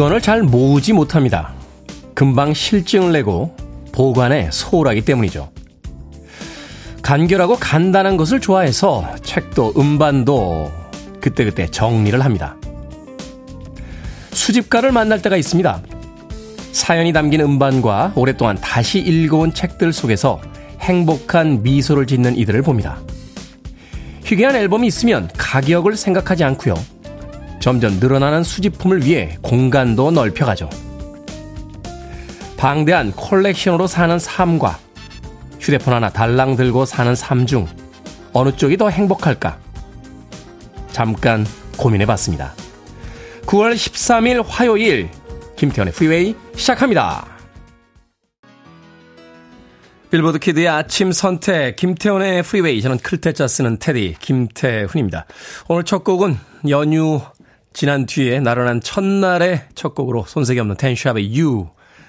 물건을 잘 모으지 못합니다. 금방 실증을 내고 보관에 소홀하기 때문이죠. 간결하고 간단한 것을 좋아해서 책도 음반도 그때그때 정리를 합니다. 수집가를 만날 때가 있습니다. 사연이 담긴 음반과 오랫동안 다시 읽어온 책들 속에서 행복한 미소를 짓는 이들을 봅니다. 희귀한 앨범이 있으면 가격을 생각하지 않고요. 점점 늘어나는 수집품을 위해 공간도 넓혀가죠. 방대한 콜렉션으로 사는 삶과 휴대폰 하나 달랑 들고 사는 삶 중 어느 쪽이 더 행복할까? 잠깐 고민해 봤습니다. 9월 13일 화요일 김태훈의 프리웨이 시작합니다. 빌보드 키드의 아침 선택 김태훈의 프리웨이 저는 클 태 자 쓰는 태디 김태훈입니다. 오늘 첫 곡은 연휴 지난 뒤에 나른한 첫날의 첫 곡으로 손색이 없는 텐샵의 You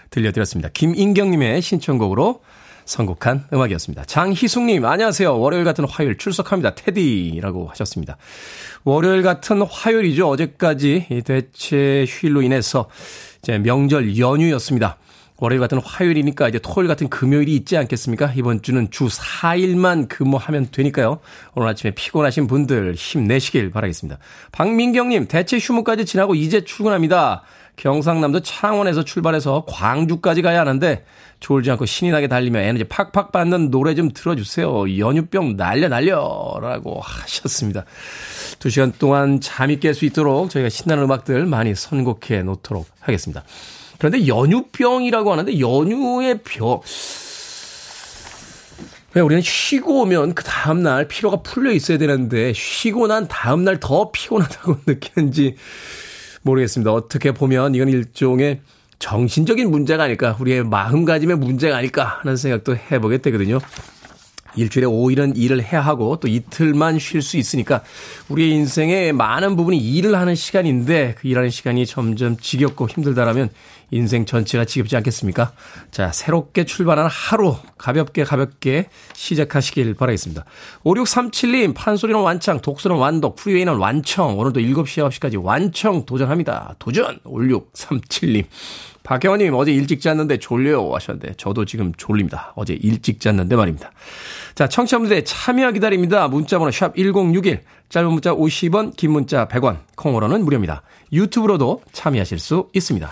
들려드렸습니다. 김인경님의 신청곡으로 선곡한 음악이었습니다. 장희숙님, 안녕하세요. 월요일 같은 화요일 출석합니다. 테디라고 하셨습니다. 월요일 같은 화요일이죠. 어제까지 대체 휴일로 인해서 이제 명절 연휴였습니다. 월요일 같은 화요일이니까 이제 토요일 같은 금요일이 있지 않겠습니까? 이번 주는 주 4일만 근무하면 되니까요. 오늘 아침에 피곤하신 분들 힘내시길 바라겠습니다. 박민경님, 대체 휴무까지 지나고 이제 출근합니다. 경상남도 창원에서 출발해서 광주까지 가야 하는데 졸지 않고 신이 나게 달리며 에너지 팍팍 받는 노래 좀 틀어주세요. 연유병 날려 날려라고 하셨습니다. 두 시간 동안 잠이 깰 수 있도록 저희가 신나는 음악들 많이 선곡해 놓도록 하겠습니다. 그런데 연유병이라고 하는데 연유의 병. 왜 우리는 쉬고 오면 그 다음날 피로가 풀려 있어야 되는데 쉬고 난 다음날 더 피곤하다고 느끼는지 모르겠습니다. 어떻게 보면 이건 일종의 정신적인 문제가 아닐까, 우리의 마음가짐의 문제가 아닐까 하는 생각도 해보게 되거든요. 일주일에 5일은 일을 해야 하고 또 이틀만 쉴 수 있으니까 우리의 인생의 많은 부분이 일을 하는 시간인데 그 일하는 시간이 점점 지겹고 힘들다라면 인생 전체가 지겹지 않겠습니까? 자, 새롭게 출발하는 하루 가볍게 가볍게 시작하시길 바라겠습니다. 5637님, 판소리는 완창, 독서는 완독, 프리웨이는 완청, 오늘도 7시, 9시까지 완청 도전합니다. 도전! 5637님. 박혜원님, 어제 일찍 잤는데 졸려요 하셨는데, 저도 지금 졸립니다. 어제 일찍 잤는데 말입니다. 자, 청취자분들의 참여 기다립니다. 문자번호 샵 1061, 짧은 문자 50원, 긴 문자 100원, 콩으로는 무료입니다. 유튜브로도 참여하실 수 있습니다.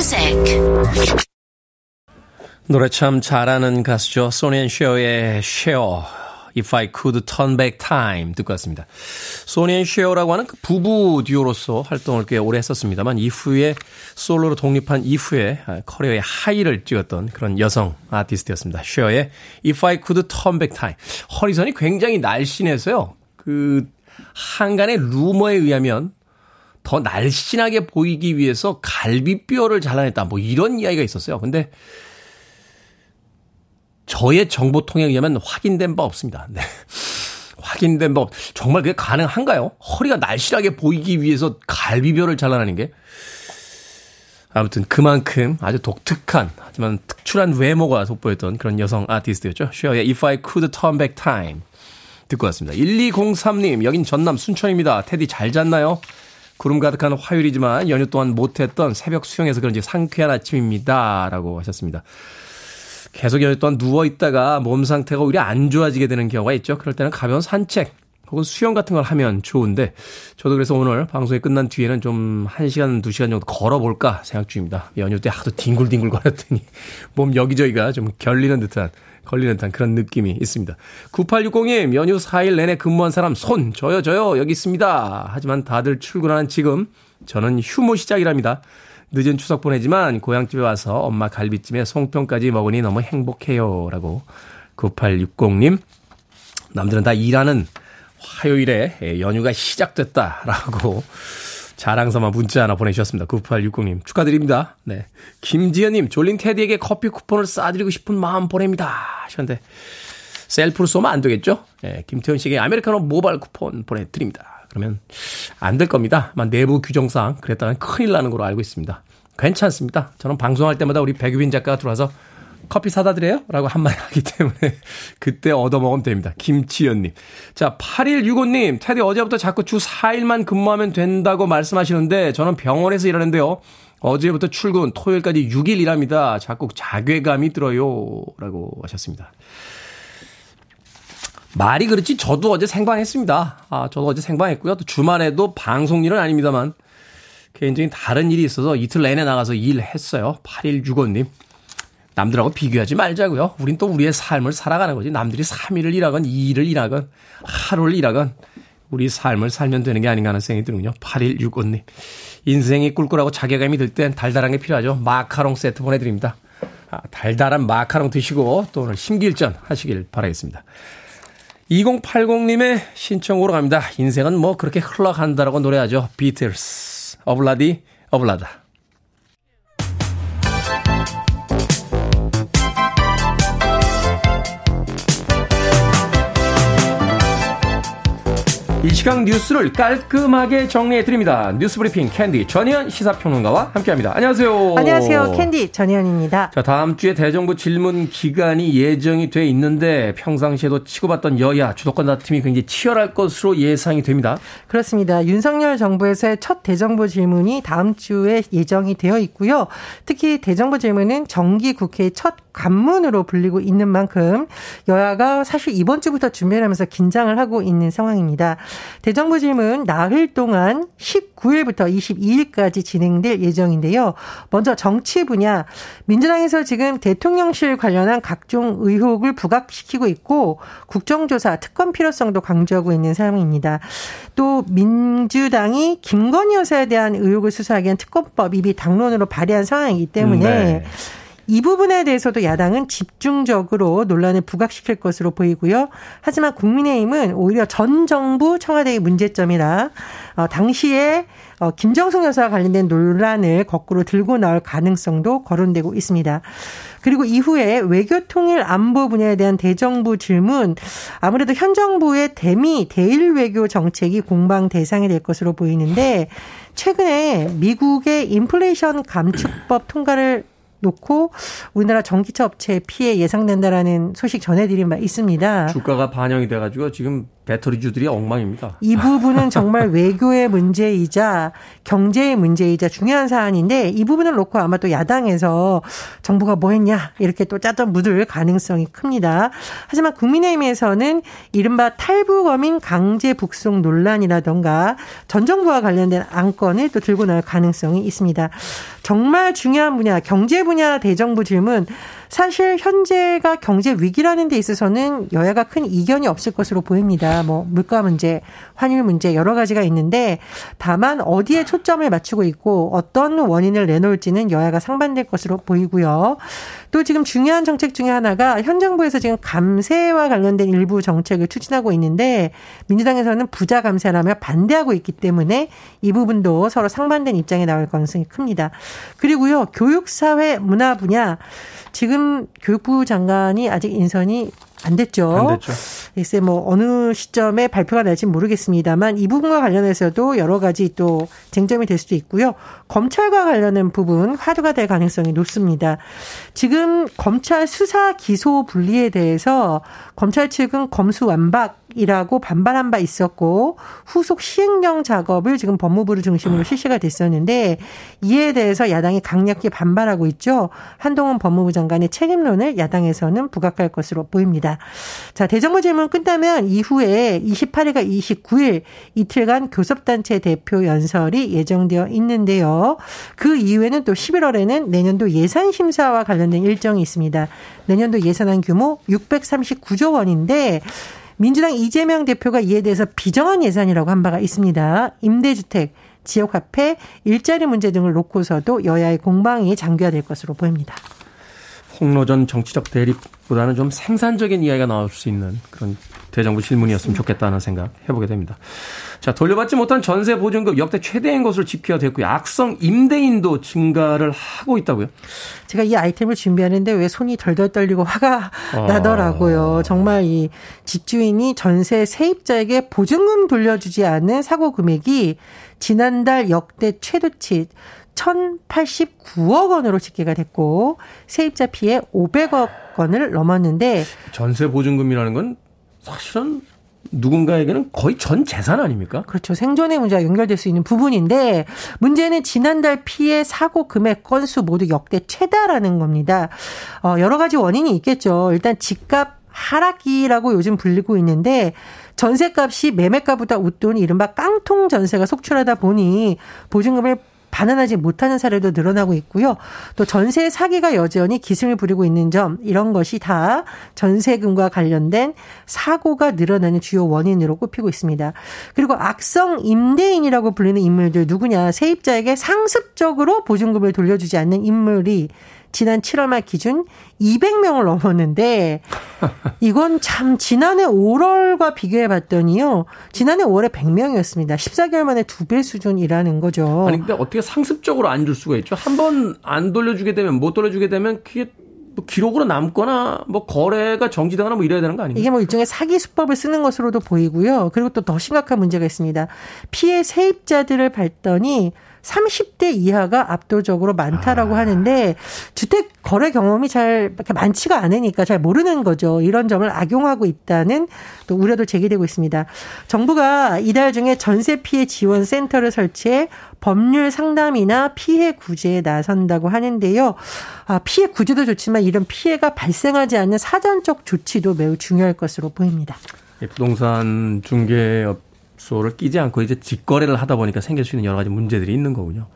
music. 노래 참 잘하는 가수죠. 소니 앤 쉐어의 쉐어. If I Could Turn Back Time 듣고 왔습니다. 소니 앤 쉐어라고 하는 그 부부 듀오로서 활동을 꽤 오래 했었습니다만 이후에 솔로로 독립한 이후에 커리어의 하이를 찍었던 그런 여성 아티스트였습니다. 쉐어의 If I Could Turn Back Time. 허리선이 굉장히 날씬해서요. 그 항간의 루머에 의하면 더 날씬하게 보이기 위해서 갈비뼈를 잘라냈다. 뭐 이런 이야기가 있었어요. 근데 저의 정보통에 의하면 확인된 바 없습니다. 네. 확인된 바, 정말 그게 가능한가요? 허리가 날씬하게 보이기 위해서 갈비뼈를 잘라내는 게? 아무튼 그만큼 아주 독특한, 하지만 특출한 외모가 돋보였던 그런 여성 아티스트였죠. 쉐어의 If I Could Turn Back Time. 듣고 왔습니다. 1203님, 여긴 전남 순천입니다. 테디 잘 잤나요? 구름 가득한 화요일이지만 연휴 동안 못했던 새벽 수영에서 그런지 상쾌한 아침입니다. 라고 하셨습니다. 계속 연휴 동안 누워있다가 몸 상태가 오히려 안 좋아지게 되는 경우가 있죠. 그럴 때는 가벼운 산책 혹은 수영 같은 걸 하면 좋은데 저도 그래서 오늘 방송이 끝난 뒤에는 좀 1시간, 2시간 정도 걸어볼까 생각 중입니다. 연휴 때 하도 뒹굴뒹굴 거렸더니 몸 여기저기가 좀 결리는 듯한 걸리는 듯한 그런 느낌이 있습니다. 9860님, 연휴 4일 내내 근무한 사람 손, 저요, 저요, 여기 있습니다. 하지만 다들 출근하는 지금, 저는 휴무 시작이랍니다. 늦은 추석 보내지만 고향집에 와서 엄마 갈비찜에 송편까지 먹으니 너무 행복해요. 라고 9860님. 남들은 다 일하는 화요일에 연휴가 시작됐다라고 자랑서만 문자 하나 보내주셨습니다. 9860님 축하드립니다. 네. 김지연님 졸린 테디에게 커피 쿠폰을 싸드리고 싶은 마음 보냅니다. 하셨는데 셀프로 쏘면 안 되겠죠? 네. 김태현 씨에게 아메리카노 모바일 쿠폰 보내드립니다. 그러면 안 될 겁니다. 내부 규정상 그랬다면 큰일 나는 걸로 알고 있습니다. 괜찮습니다. 저는 방송할 때마다 우리 백유빈 작가가 들어와서 커피 사다 드려요? 라고 한마디 하기 때문에 그때 얻어먹으면 됩니다. 김치연님. 자, 8165님. 테디 어제부터 자꾸 주 4일만 근무하면 된다고 말씀하시는데 저는 병원에서 일하는데요. 어제부터 출근, 토요일까지 6일 일합니다. 자꾸 자괴감이 들어요. 라고 하셨습니다. 말이 그렇지 저도 어제 생방했습니다. 아, 저도 어제 생방했고요. 또 주말에도 방송 일은 아닙니다만 개인적인 다른 일이 있어서 이틀 내내 나가서 일했어요. 8165님. 남들하고 비교하지 말자고요. 우린 또 우리의 삶을 살아가는 거지. 남들이 3일을 일하건 2일을 일하건 하루를 일하건 우리 삶을 살면 되는 게 아닌가 하는 생각이 드는군요. 8165님. 인생이 꿀꿀하고 자괴감이 들 땐 달달한 게 필요하죠. 마카롱 세트 보내드립니다. 아, 달달한 마카롱 드시고 또 오늘 심기일전 하시길 바라겠습니다. 2080님의 신청으로 갑니다. 인생은 뭐 그렇게 흘러간다라고 노래하죠. 비틀스, 어블라디, 어블라다. 이 시각 뉴스를 깔끔하게 정리해 드립니다. 뉴스 브리핑 캔디 전예현 시사평론가와 함께합니다. 안녕하세요. 안녕하세요. 캔디 전예현입니다. 자 다음 주에 대정부 질문 기간이 예정이 돼 있는데 평상시에도 치고받던 여야 주도권 다툼이 굉장히 치열할 것으로 예상이 됩니다. 그렇습니다. 윤석열 정부에서의 첫 대정부 질문이 다음 주에 예정이 되어 있고요. 특히 대정부 질문은 정기 국회의 첫 관문으로 불리고 있는 만큼 여야가 사실 이번 주부터 준비를 하면서 긴장을 하고 있는 상황입니다. 대정부 질문 나흘 동안 19일부터 22일까지 진행될 예정인데요. 먼저 정치 분야 민주당에서 지금 대통령실 관련한 각종 의혹을 부각시키고 있고 국정조사 특검 필요성도 강조하고 있는 상황입니다. 또 민주당이 김건희 여사에 대한 의혹을 수사하기 위한 특검법 이미 당론으로 발의한 상황이기 때문에 네. 이 부분에 대해서도 야당은 집중적으로 논란을 부각시킬 것으로 보이고요. 하지만 국민의힘은 오히려 전 정부 청와대의 문제점이라 어, 당시에 어, 김정숙 여사와 관련된 논란을 거꾸로 들고 나올 가능성도 거론되고 있습니다. 그리고 이후에 외교통일 안보 분야에 대한 대정부 질문 아무래도 현 정부의 대미 대일 외교 정책이 공방 대상이 될 것으로 보이는데 최근에 미국의 인플레이션 감축법 통과를 놓고 우리나라 전기차 업체 피해 예상된다라는 소식 전해드린 바 있습니다. 주가가 반영이 돼가지고 지금 배터리주들이 엉망입니다. 이 부분은 정말 외교의 문제이자 경제의 문제이자 중요한 사안인데 이 부분을 놓고 아마 또 야당에서 정부가 뭐 했냐 이렇게 또 짜던 묻을 가능성이 큽니다. 하지만 국민의힘에서는 이른바 탈북어민 강제 북송 논란이라던가 전 정부와 관련된 안건을 또 들고 나올 가능성이 있습니다. 정말 중요한 분야 경제 분야 대정부 질문 사실 현재가 경제 위기라는 데 있어서는 여야가 큰 이견이 없을 것으로 보입니다. 뭐 물가 문제, 환율 문제 여러 가지가 있는데 다만 어디에 초점을 맞추고 있고 어떤 원인을 내놓을지는 여야가 상반될 것으로 보이고요. 또 지금 중요한 정책 중에 하나가 현 정부에서 지금 감세와 관련된 일부 정책을 추진하고 있는데 민주당에서는 부자 감세라며 반대하고 있기 때문에 이 부분도 서로 상반된 입장에 나올 가능성이 큽니다. 그리고요. 교육, 사회, 문화 분야 지금 교육부 장관이 아직 인선이 안 됐죠. 안 됐죠. 글쎄 뭐 어느 시점에 발표가 날지 모르겠습니다 만 이 부분과 관련해서도 여러 가지 또 쟁점이 될 수도 있고요. 검찰과 관련된 부분 화두가 될 가능성이 높습니다. 지금 검찰 수사 기소 분리에 대해서 검찰 측은 검수 완박 이라고 반발한 바 있었고 후속 시행령 작업을 지금 법무부를 중심으로 실시가 됐었는데 이에 대해서 야당이 강력히 반발하고 있죠. 한동훈 법무부 장관의 책임론을 야당에서는 부각할 것으로 보입니다. 자, 대정부 질문 끝나면 이후에 28일과 29일 이틀간 교섭단체 대표 연설이 예정되어 있는데요. 그 이후에는 또 11월에는 내년도 예산 심사와 관련된 일정이 있습니다. 내년도 예산안 규모 639조 원인데 민주당 이재명 대표가 이에 대해서 비정한 예산이라고 한 바가 있습니다. 임대주택, 지역화폐, 일자리 문제 등을 놓고서도 여야의 공방이 장기화될 것으로 보입니다. 폭로전 정치적 대립보다는 좀 생산적인 이야기가 나올 수 있는 그런 대정부 질문이었으면 좋겠다는 생각 해보게 됩니다. 자, 돌려받지 못한 전세 보증금 역대 최대인 것으로 집계가 됐고요. 악성 임대인도 증가를 하고 있다고요? 제가 이 아이템을 준비하는데 왜 손이 덜덜 떨리고 화가 아. 나더라고요. 정말 이 집주인이 전세 세입자에게 보증금 돌려주지 않은 사고 금액이 지난달 역대 최대치 1,089억 원으로 집계가 됐고 세입자 피해 500억 원을 넘었는데 전세 보증금이라는 건 사실은 누군가에게는 거의 전 재산 아닙니까? 그렇죠. 생존의 문제가 연결될 수 있는 부분인데 문제는 지난달 피해 사고 금액 건수 모두 역대 최다라는 겁니다. 어, 여러 가지 원인이 있겠죠. 일단 집값 하락기라고 요즘 불리고 있는데 전세값이 매매가보다 웃돈 이른바 깡통 전세가 속출하다 보니 보증금을 반환하지 못하는 사례도 늘어나고 있고요. 또 전세 사기가 여전히 기승을 부리고 있는 점 이런 것이 다 전세금과 관련된 사고가 늘어나는 주요 원인으로 꼽히고 있습니다. 그리고 악성 임대인이라고 불리는 인물들 누구냐 세입자에게 상습적으로 보증금을 돌려주지 않는 인물이 지난 7월 말 기준 200명을 넘었는데 이건 참 지난해 5월과 비교해 봤더니요. 지난해 5월에 100명이었습니다. 14개월 만에 두 배 수준이라는 거죠. 아니 근데 어떻게 상습적으로 안 줄 수가 있죠? 한 번 안 돌려주게 되면 못 돌려주게 되면 그게 뭐 기록으로 남거나 뭐 거래가 정지되거나 뭐 이래야 되는 거 아닙니까? 이게 뭐 일종의 사기 수법을 쓰는 것으로도 보이고요. 그리고 또 더 심각한 문제가 있습니다. 피해 세입자들을 봤더니 30대 이하가 압도적으로 많다라고 아. 하는데 주택 거래 경험이 잘 많지가 않으니까 잘 모르는 거죠. 이런 점을 악용하고 있다는 또 우려도 제기되고 있습니다. 정부가 이달 중에 전세 피해 지원 센터를 설치해 법률 상담이나 피해 구제에 나선다고 하는데요. 아, 피해 구제도 좋지만 이런 피해가 발생하지 않는 사전적 조치도 매우 중요할 것으로 보입니다. 예, 부동산 중개업 소를 끼지 않고 이제 직거래를 하다 보니까 생길 수 있는 여러 가지 문제들이 있는 거군요.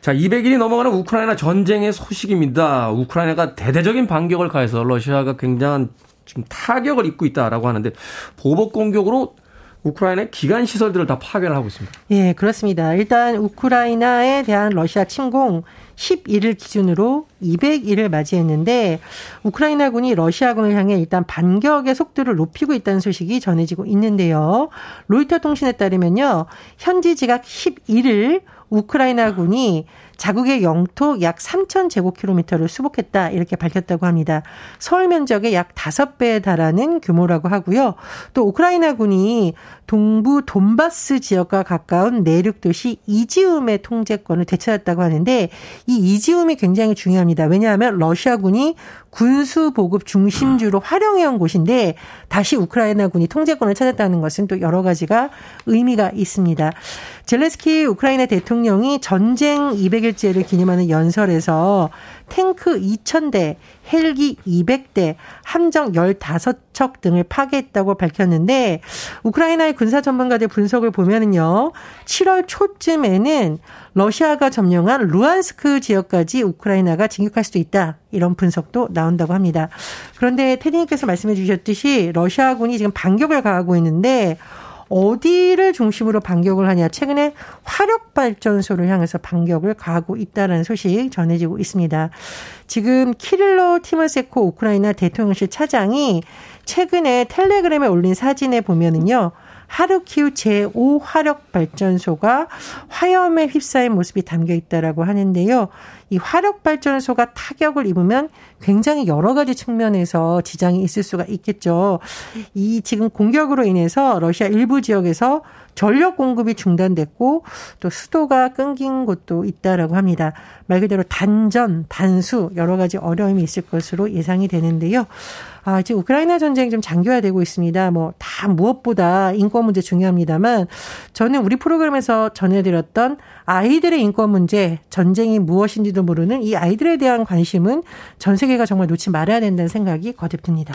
자, 200일이 넘어가는 우크라이나 전쟁의 소식입니다. 우크라이나가 대대적인 반격을 가해서 러시아가 굉장한 지금 타격을 입고 있다라고 하는데 보복 공격으로 우크라이나의 기간 시설들을 다 파괴를 하고 있습니다. 예, 그렇습니다. 일단 우크라이나에 대한 러시아 침공 11일 기준으로 200일을 맞이했는데 우크라이나군이 러시아군을 향해 일단 반격의 속도를 높이고 있다는 소식이 전해지고 있는데요. 로이터 통신에 따르면요. 현지 지각 11일 우크라이나군이 자국의 영토 약 3천 제곱킬로미터를 수복했다 이렇게 밝혔다고 합니다. 서울 면적의 약 5배에 달하는 규모라고 하고요. 또 우크라이나군이 동부 돈바스 지역과 가까운 내륙 도시 이지움의 통제권을 되찾았다고 하는데 이 이지움이 굉장히 중요합니다. 왜냐하면 러시아군이 군수 보급 중심주로 활용해온 곳인데 다시 우크라이나군이 통제권을 찾았다는 것은 또 여러 가지가 의미가 있습니다. 젤레스키 우크라이나 대통령이 전쟁 200일째를 기념하는 연설에서 탱크 2,000대, 헬기 200대, 함정 15척 등을 파괴했다고 밝혔는데 우크라이나의 군사 전문가들 분석을 보면은요. 7월 초쯤에는 러시아가 점령한 루안스크 지역까지 우크라이나가 진격할 수도 있다. 이런 분석도 나온다고 합니다. 그런데 테디님께서 말씀해 주셨듯이 러시아군이 지금 반격을 가하고 있는데 어디를 중심으로 반격을 하냐. 최근에 화력 발전소를 향해서 반격을 가하고 있다는 소식 전해지고 있습니다. 지금 키릴로 티머세코 우크라이나 대통령실 차장이 최근에 텔레그램에 올린 사진에 보면은요. 하루키우 제5 화력 발전소가 화염에 휩싸인 모습이 담겨 있다라고 하는데요. 이 화력 발전소가 타격을 입으면 굉장히 여러 가지 측면에서 지장이 있을 수가 있겠죠. 이 지금 공격으로 인해서 러시아 일부 지역에서 전력 공급이 중단됐고 또 수도가 끊긴 곳도 있다라고 합니다. 말 그대로 단전, 단수 여러 가지 어려움이 있을 것으로 예상이 되는데요. 아, 지금 우크라이나 전쟁이 좀 장기화 되고 있습니다. 뭐 다 무엇보다 인권 문제 중요합니다만 저는 우리 프로그램에서 전해드렸던 아이들의 인권 문제, 전쟁이 무엇인지도 모르는 이 아이들에 대한 관심은 전 세계가 정말 놓지 말아야 된다는 생각이 거듭 듭니다.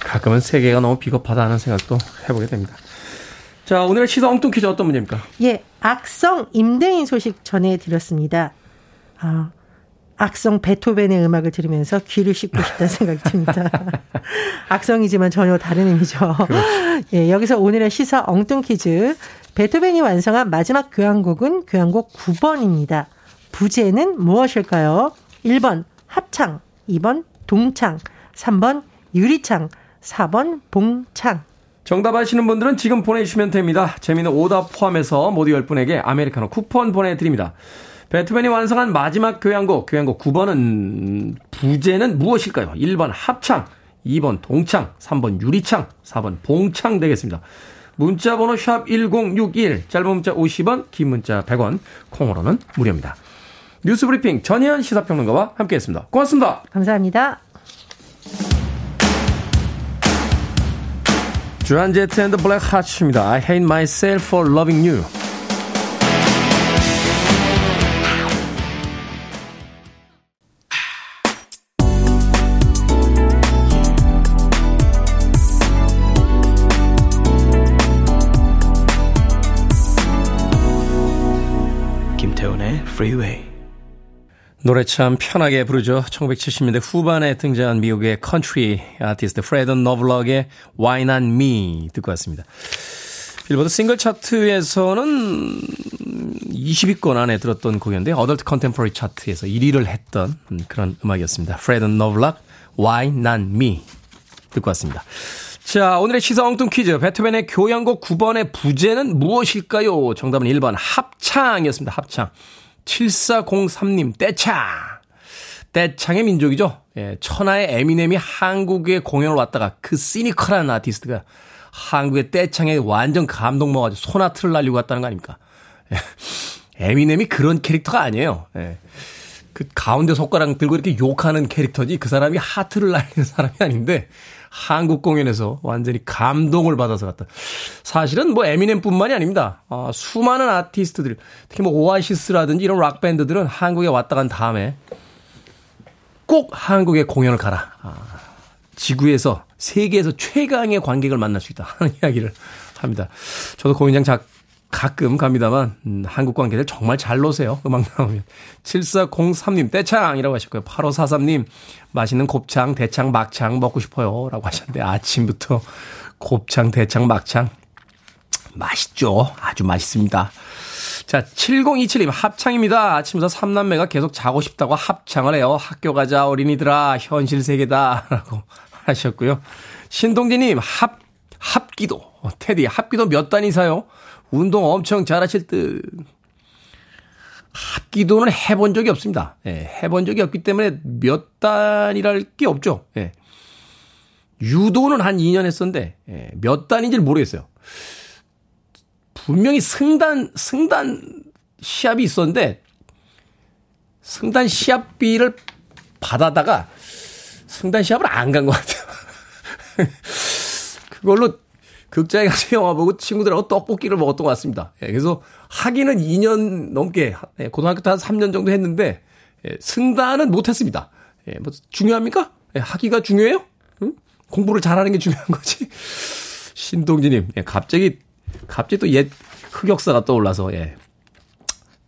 가끔은 세계가 너무 비겁하다는 생각도 해보게 됩니다. 자, 오늘의 시사 엉뚱 퀴즈 어떤 문제입니까? 예, 악성 임대인 소식 전해드렸습니다. 아, 악성 베토벤의 음악을 들으면서 귀를 씻고 싶다는 생각이 듭니다. 악성이지만 전혀 다른 의미죠. 그렇죠. 예, 여기서 오늘의 시사 엉뚱 퀴즈. 베토벤이 완성한 마지막 교향곡은 교향곡 9번입니다. 부제는 무엇일까요? 1번 합창, 2번 동창, 3번 유리창, 4번 봉창. 정답 아시는 분들은 지금 보내주시면 됩니다. 재미는 오답 포함해서 모두 10분에게 아메리카노 쿠폰 보내드립니다. 베토벤이 완성한 마지막 교향곡, 교향곡 9번은 부제는 무엇일까요? 1번 합창, 2번 동창, 3번 유리창, 4번 봉창 되겠습니다. 문자 번호 샵 1061, 짧은 문자 50원, 긴 문자 100원, 콩으로는 무료입니다. 뉴스 브리핑 전예현 시사평론가와 함께했습니다. 고맙습니다. 감사합니다. 조안 제트 앤드 블랙 하츠입니다. I hate myself for loving you. Freeway. 노래 참 편하게 부르죠. 1970년대 후반에 등장한 미국의 컨트리 아티스트 프레드 너블럭의 Why Not Me 듣고 왔습니다. 빌보드 싱글 차트에서는 20위권 안에 들었던 곡이었는데 adult contemporary 차트에서 1위를 했던 그런 음악이었습니다. 프레드 너블럭 Why Not Me 듣고 왔습니다. 자, 오늘의 시사 엉뚱 퀴즈. 베토벤의 교향곡 9번의 부제는 무엇일까요? 정답은 1번 합창이었습니다. 합창. 7403님, 떼창! 떼창의 민족이죠. 예, 천하의 에미넴이 한국에 공연을 왔다가 그 시니컬한 아티스트가 한국의 떼창에 완전 감동 먹어가지고 소나트를 날리고 갔다는 거 아닙니까? 예, 에미넴이 그런 캐릭터가 아니에요. 예. 그 가운데 손가락 들고 이렇게 욕하는 캐릭터지 그 사람이 하트를 날리는 사람이 아닌데 한국 공연에서 완전히 감동을 받아서 갔다. 사실은 뭐 에미넴뿐만이 아닙니다. 아, 수많은 아티스트들, 특히 뭐 오아시스라든지 이런 락 밴드들은 한국에 왔다 간 다음에 꼭 한국에 공연을 가라. 아, 지구에서 세계에서 최강의 관객을 만날 수 있다 하는 이야기를 합니다. 저도 공연장 작 가끔 갑니다만 음, 한국 관계들 정말 잘 노세요. 음악 나오면. 7403님 떼창이라고 하셨고요. 8543님 맛있는 곱창, 대창, 막창 먹고 싶어요. 라고 하셨는데 아침부터 곱창, 대창, 막창 맛있죠. 아주 맛있습니다. 자, 7027님 합창입니다. 아침부터 삼남매가 계속 자고 싶다고 합창을 해요. 학교 가자 어린이들아 현실 세계다 라고 하셨고요. 신동진님 합 합기도 어, 테디 합기도 몇 단이사요? 운동 엄청 잘하실 듯. 합기도는 해본 적이 없습니다. 예, 해본 적이 없기 때문에 몇 단이랄 게 없죠. 예. 유도는 한 2년 했었는데, 예, 몇 단인지 모르겠어요. 분명히 승단, 승단 시합이 있었는데, 승단 시합비를 받아다가 승단 시합을 안 간 것 같아요. 그걸로 극장에 가서 영화 보고 친구들하고 떡볶이를 먹었던 것 같습니다. 예, 그래서 하기는 2년 넘게, 예, 고등학교 때 한 3년 정도 했는데, 예, 승단은 못했습니다. 예, 뭐, 중요합니까? 예, 하기가 중요해요? 응? 공부를 잘하는 게 중요한 거지. 신동진님, 예, 갑자기, 갑자기 또 옛 흑역사가 떠올라서, 예.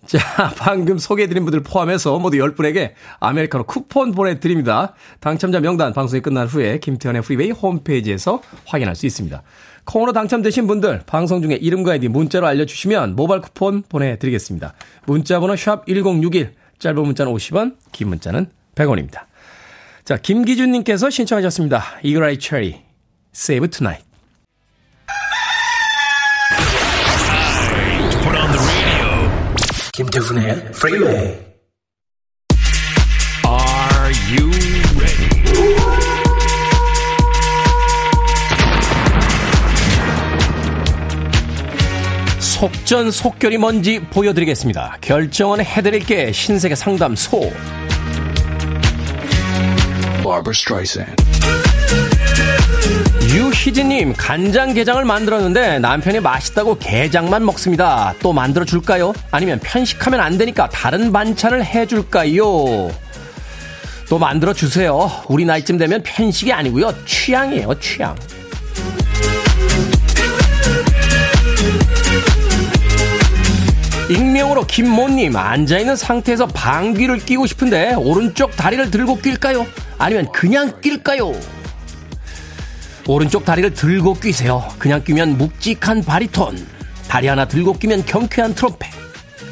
자, 방금 소개해드린 분들 포함해서 모두 10분에게 아메리카노 쿠폰 보내드립니다. 당첨자 명단 방송이 끝난 후에 김태훈의 프리웨이 홈페이지에서 확인할 수 있습니다. 콩으로 당첨되신 분들 방송 중에 이름과 아이디 문자로 알려주시면 모바일 쿠폰 보내드리겠습니다. 문자 번호 샵 1061, 짧은 문자는 50원, 긴 문자는 100원입니다. 자, 김기준님께서 신청하셨습니다. 이그라이 체리, Save Tonight. 김태훈의 프리웨이 속전속결이 뭔지 보여드리겠습니다. 결정은 해드릴게 신세계 상담소. 유희진님 간장게장을 만들었는데 남편이 맛있다고 게장만 먹습니다. 또 만들어 줄까요? 아니면 편식하면 안 되니까 다른 반찬을 해줄까요? 또 만들어 주세요. 우리 나이쯤 되면 편식이 아니고요 취향이에요 취향. 익명으로 김모님 앉아있는 상태에서 방귀를 끼고 싶은데 오른쪽 다리를 들고 낄까요? 아니면 그냥 낄까요? 오른쪽 다리를 들고 끼세요. 그냥 끼면 묵직한 바리톤. 다리 하나 들고 끼면 경쾌한 트럼펫.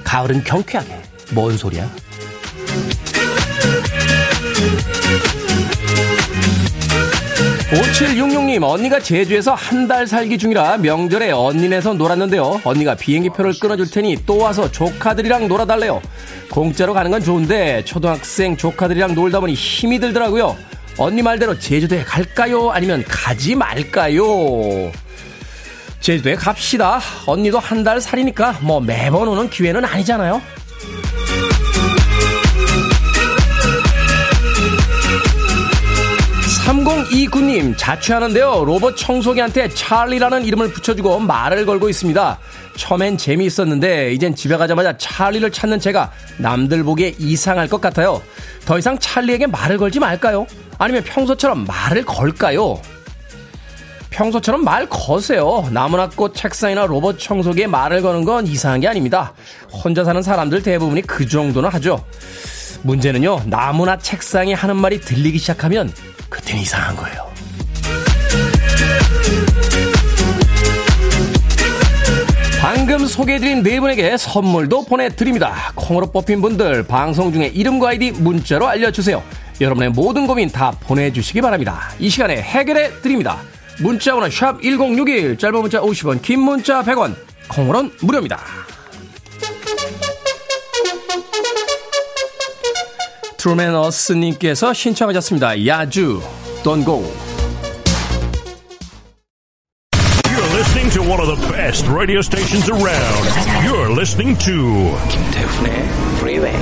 가을은 경쾌하게. 뭔 소리야? 5766님, 언니가 제주에서 한 달 살기 중이라 명절에 언니네서 놀았는데요. 언니가 비행기표를 끊어줄 테니 또 와서 조카들이랑 놀아달래요. 공짜로 가는 건 좋은데 초등학생 조카들이랑 놀다 보니 힘이 들더라고요. 언니 말대로 제주도에 갈까요? 아니면 가지 말까요? 제주도에 갑시다. 언니도 한 달 살이니까 뭐 매번 오는 기회는 아니잖아요. 3029님, 자취하는데요. 로봇 청소기한테 찰리라는 이름을 붙여주고 말을 걸고 있습니다. 처음엔 재미있었는데, 이젠 집에 가자마자 찰리를 찾는 제가 남들 보기에 이상할 것 같아요. 더 이상 찰리에게 말을 걸지 말까요? 아니면 평소처럼 말을 걸까요? 평소처럼 말 거세요. 나무나 꽃 책상이나 로봇 청소기에 말을 거는 건 이상한 게 아닙니다. 혼자 사는 사람들 대부분이 그 정도는 하죠. 문제는요, 나무나 책상이 하는 말이 들리기 시작하면 그땐 이상한 거예요. 방금 소개해드린 네 분에게 선물도 보내드립니다. 콩으로 뽑힌 분들 방송 중에 이름과 아이디 문자로 알려주세요. 여러분의 모든 고민 다 보내주시기 바랍니다. 이 시간에 해결해 드립니다. 문자 번호 샵1061 짧은 문자 50원 긴 문자 100원 콩으로는 무료입니다. 트루맨 어스님께서 신청하셨습니다. 야주, Don't Go. You're listening to one of the best radio stations around. You're listening to 김태훈의 Freeway.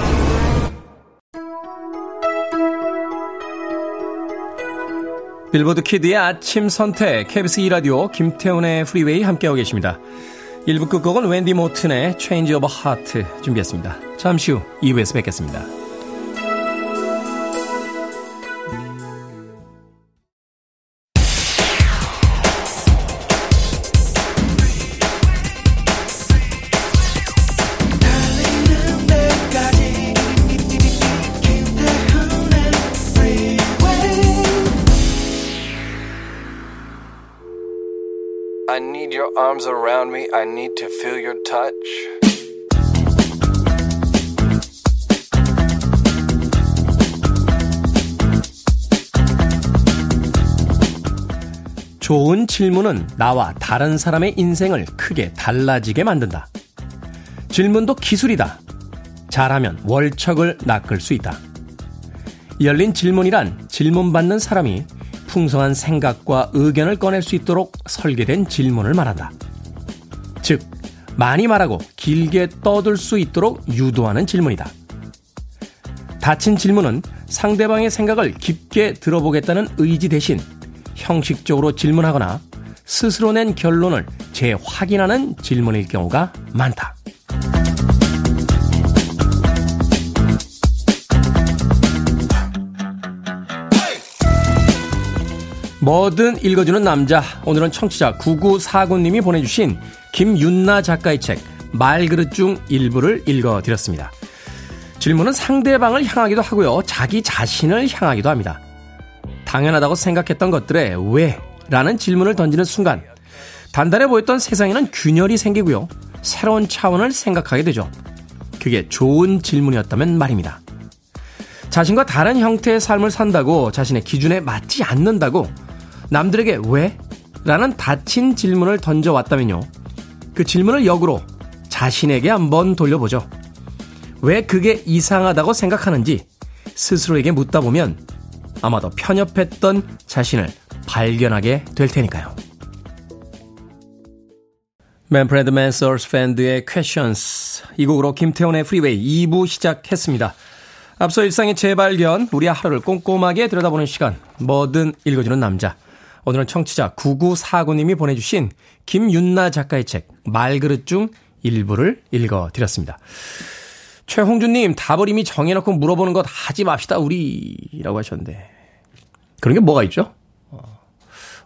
빌보드 kid의 아침 선택, KBS 2라디오, 김태훈의 프리웨이 함께하고 계십니다. 1부 끝곡은 웬디 모튼의 Change of Heart 준비했습니다. 잠시 후 2부에서 뵙겠습니다. Arms around me. I need to feel your touch. 좋은 질문은 나와 다른 사람의 인생을 크게 달라지게 만든다. 질문도 기술이다. 잘하면 월척을 낚을 수 있다. 열린 질문이란 질문받는 사람이 풍성한 생각과 의견을 꺼낼 수 있도록 설계된 질문을 말한다. 즉, 많이 말하고 길게 떠들 수 있도록 유도하는 질문이다. 닫힌 질문은 상대방의 생각을 깊게 들어보겠다는 의지 대신 형식적으로 질문하거나 스스로 낸 결론을 재확인하는 질문일 경우가 많다. 뭐든 읽어주는 남자. 오늘은 청취자 9949님이 보내주신 김윤나 작가의 책, 말그릇 중 일부를 읽어드렸습니다. 질문은 상대방을 향하기도 하고요. 자기 자신을 향하기도 합니다. 당연하다고 생각했던 것들에 왜? 라는 질문을 던지는 순간, 단단해 보였던 세상에는 균열이 생기고요. 새로운 차원을 생각하게 되죠. 그게 좋은 질문이었다면 말입니다. 자신과 다른 형태의 삶을 산다고 자신의 기준에 맞지 않는다고 남들에게 왜? 라는 닫힌 질문을 던져왔다면요. 그 질문을 역으로 자신에게 한번 돌려보죠. 왜 그게 이상하다고 생각하는지 스스로에게 묻다 보면 아마도 편협했던 자신을 발견하게 될 테니까요. 맨프레드 맨서스 밴드의 Questions 이 곡으로 김태훈의 프리웨이 2부 시작했습니다. 앞서 일상의 재발견, 우리 하루를 꼼꼼하게 들여다보는 시간, 뭐든 읽어주는 남자. 오늘은 청취자 9949님이 보내주신 김윤나 작가의 책 말그릇 중 일부를 읽어드렸습니다. 최홍준님 답을 이미 정해놓고 물어보는 것 하지 맙시다 우리라고 하셨는데 그런 게 뭐가 있죠?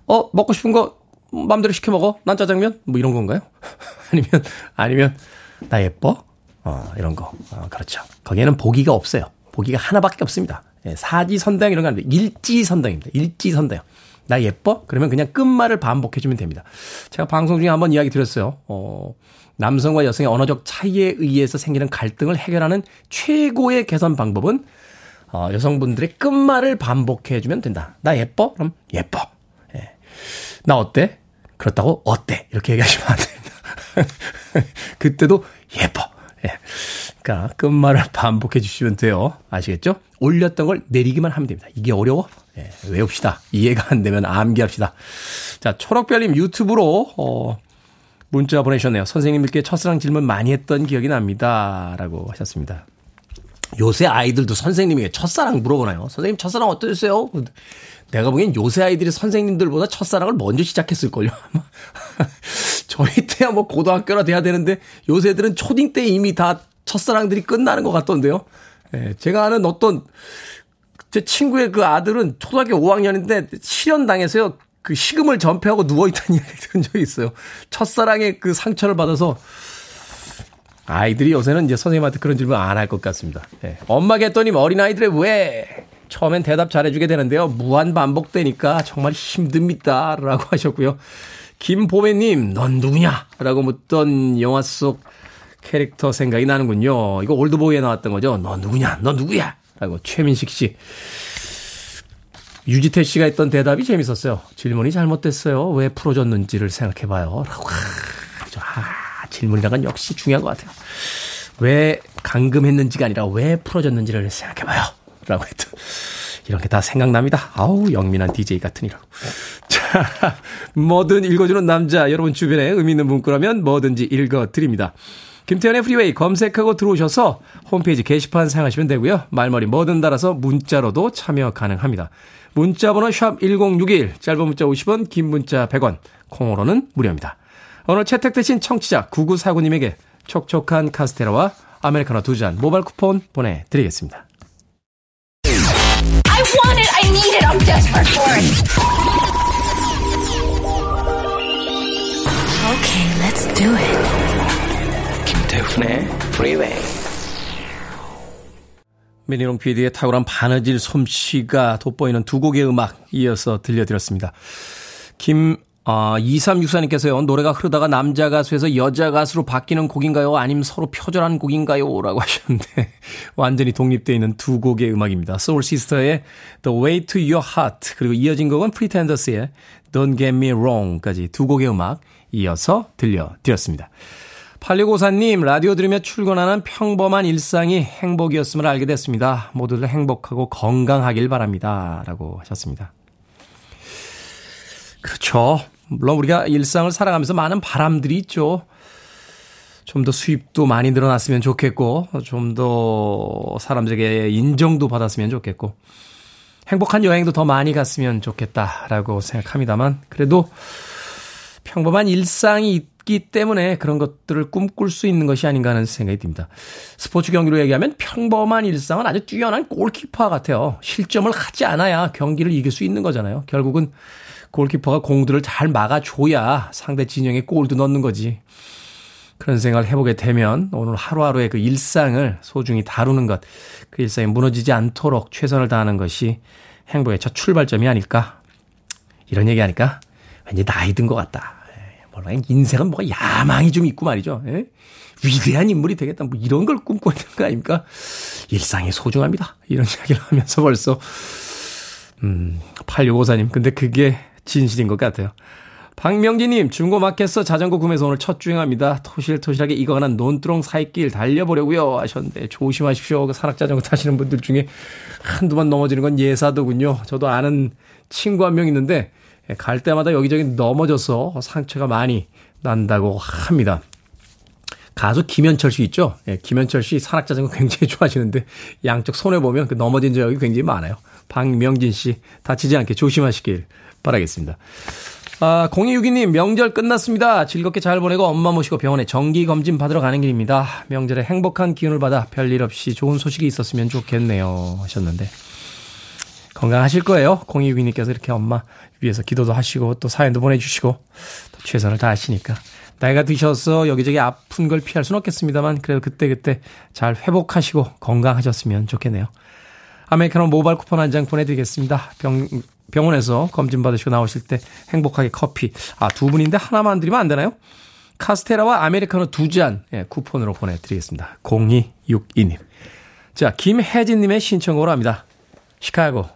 어 먹고 싶은 거 맘대로 시켜 먹어 난 짜장면 뭐 이런 건가요? 아니면 아니면 나 예뻐 어, 이런 거. 어, 그렇죠. 거기에는 보기가 없어요. 보기가 하나밖에 없습니다. 예, 사지선당 이런 거 아니고 일지선당입니다. 일지선당. 나 예뻐? 그러면 그냥 끝말을 반복해주면 됩니다. 제가 방송 중에 한번 이야기 드렸어요. 어, 남성과 여성의 언어적 차이에 의해서 생기는 갈등을 해결하는 최고의 개선 방법은 어, 여성분들의 끝말을 반복해주면 된다. 나 예뻐? 그럼 예뻐. 예. 나 어때? 그렇다고 어때? 이렇게 얘기하시면 안 됩니다. 그때도 예뻐. 예. 그러니까 끝말을 반복해 주시면 돼요. 아시겠죠? 올렸던 걸 내리기만 하면 됩니다. 이게 어려워? 예, 외웁시다. 이해가 안 되면 암기합시다. 자, 초록별님 유튜브로 어, 문자 보내셨네요. 선생님들께 첫사랑 질문 많이 했던 기억이 납니다. 라고 하셨습니다. 요새 아이들도 선생님에게 첫사랑 물어보나요? 선생님 첫사랑 어떠셨어요? 내가 보기엔 요새 아이들이 선생님들보다 첫사랑을 먼저 시작했을걸요. 저희 때야 뭐 고등학교나 돼야 되는데 요새 애들은 초딩 때 이미 다 첫사랑들이 끝나는 것 같던데요. 예, 제가 아는 어떤 제 친구의 그 아들은 초등학교 5학년인데 실현당해서요. 그 식음을 전폐하고 누워있다는 이야기 들은 적이 있어요. 첫사랑의 그 상처를 받아서 아이들이 요새는 이제 선생님한테 그런 질문 안 할 것 같습니다. 예. 엄마가 했더니 어린아이들의 왜 처음엔 대답 잘해주게 되는데요. 무한 반복되니까 정말 힘듭니다. 라고 하셨고요. 김보배님, 넌 누구냐? 라고 묻던 영화 속 캐릭터 생각이 나는군요. 이거 올드보이에 나왔던 거죠. 너 누구냐? 너 누구야? 라고 최민식 씨. 유지태 씨가 했던 대답이 재밌었어요. 질문이 잘못됐어요. 왜 풀어줬는지를 생각해봐요. 라고. 아, 질문이란 건 역시 중요한 것 같아요. 왜 감금했는지가 아니라 왜 풀어줬는지를 생각해봐요. 라고 했던. 이런 게 다 생각납니다. 아우, 영민한 DJ 같으니라고. 자, 뭐든 읽어주는 남자, 여러분 주변에 의미 있는 문구라면 뭐든지 읽어드립니다. 김태훈의 프리웨이 검색하고 들어오셔서 홈페이지 게시판 사용하시면 되고요. 말머리 뭐든 달아서 문자로도 참여 가능합니다. 문자 번호 샵 1061, 짧은 문자 50원, 긴 문자 100원, 콩으로는 무료입니다. 오늘 채택되신 청취자 9949님에게 촉촉한 카스테라와 아메리카노 두 잔 모바일 쿠폰 보내드리겠습니다. Okay, let's do it. 김태훈의 Freeway. 미니롱 PD의 탁월한 바느질 솜씨가 돋보이는 두 곡의 음악 이어서 들려드렸습니다. 김, 아, 2364님께서요, 노래가 흐르다가 남자 가수에서 여자 가수로 바뀌는 곡인가요? 아니면 서로 표절한 곡인가요? 라고 하셨는데, 완전히 독립되어 있는 두 곡의 음악입니다. 소울 시스터의 The Way to Your Heart, 그리고 이어진 곡은 프리텐더스의 Don't Get Me Wrong까지 두 곡의 음악 이어서 들려드렸습니다. 8654님, 라디오 들으며 출근하는 평범한 일상이 행복이었음을 알게 됐습니다. 모두들 행복하고 건강하길 바랍니다. 라고 하셨습니다. 그렇죠. 물론 우리가 일상을 살아가면서 많은 바람들이 있죠. 좀 더 수입도 많이 늘어났으면 좋겠고, 좀 더 사람들에게 인정도 받았으면 좋겠고, 행복한 여행도 더 많이 갔으면 좋겠다라고 생각합니다만, 그래도 평범한 일상이 있기 때문에 그런 것들을 꿈꿀 수 있는 것이 아닌가 하는 생각이 듭니다. 스포츠 경기로 얘기하면 평범한 일상은 아주 뛰어난 골키퍼 같아요. 실점을 하지 않아야 경기를 이길 수 있는 거잖아요. 결국은 골키퍼가 공들을 잘 막아줘야 상대 진영에 골도 넣는 거지. 그런 생각을 해보게 되면 오늘 하루하루의 그 일상을 소중히 다루는 것, 그 일상이 무너지지 않도록 최선을 다하는 것이 행복의 첫 출발점이 아닐까. 이런 얘기 하니까 왠지 나이 든 것 같다. 몰라, 인생은 뭐가 야망이 좀 있고 말이죠. 예? 위대한 인물이 되겠다. 뭐 이런 걸 꿈꾸는 거 아닙니까? 일상이 소중합니다. 이런 이야기를 하면서 벌써, 음, 8654님. 근데 그게 진실인 것 같아요. 박명진님, 중고마켓에서 자전거 구매해서 오늘 첫 주행합니다. 토실토실하게 익어가는 논두렁 사이길 달려보려고요 하셨는데 조심하십시오. 그 산악자전거 타시는 분들 중에 한두 번 넘어지는 건 예사더군요. 저도 아는 친구 한 명 있는데 갈 때마다 여기저기 넘어져서 상처가 많이 난다고 합니다. 가수 김현철 씨 있죠? 예, 김현철 씨 산악자전거 굉장히 좋아하시는데 양쪽 손에 보면 그 넘어진 적이 굉장히 많아요. 박명진 씨 다치지 않게 조심하시길 바라겠습니다. 아, 0262님, 명절 끝났습니다. 즐겁게 잘 보내고 엄마 모시고 병원에 정기 검진 받으러 가는 길입니다. 명절에 행복한 기운을 받아 별일 없이 좋은 소식이 있었으면 좋겠네요. 하셨는데. 건강하실 거예요. 0262님께서 이렇게 엄마 위해서 기도도 하시고 또 사연도 보내주시고 또 최선을 다하시니까. 나이가 드셔서 여기저기 아픈 걸 피할 수는 없겠습니다만 그래도 그때그때 잘 회복하시고 건강하셨으면 좋겠네요. 아메리카노 모바일 쿠폰 한 장 보내드리겠습니다. 병, 병원에서 검진 받으시고 나오실 때 행복하게 커피. 아, 두 분인데 하나만 드리면 안 되나요? 카스테라와 아메리카노 두 잔, 예, 쿠폰으로 보내드리겠습니다. 0262님. 자, 김혜진님의 신청으로 합니다. 시카고,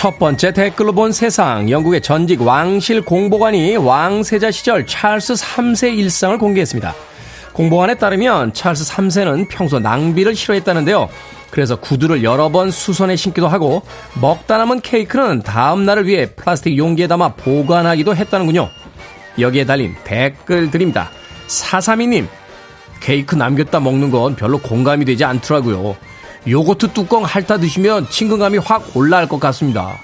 첫 번째 댓글로 본 세상. 영국의 전직 왕실 공보관이 왕세자 시절 찰스 3세 일상을 공개했습니다. 공보관에 따르면 찰스 3세는 평소 낭비를 싫어했다는데요. 그래서 구두를 여러 번 수선해 신기도 하고 먹다 남은 케이크는 다음 날을 위해 플라스틱 용기에 담아 보관하기도 했다는군요. 여기에 달린 댓글들입니다. 사사미님, 케이크 남겼다 먹는 건 별로 공감이 되지 않더라고요. 요거트 뚜껑 핥아 드시면 친근감이 확 올라갈 것 같습니다.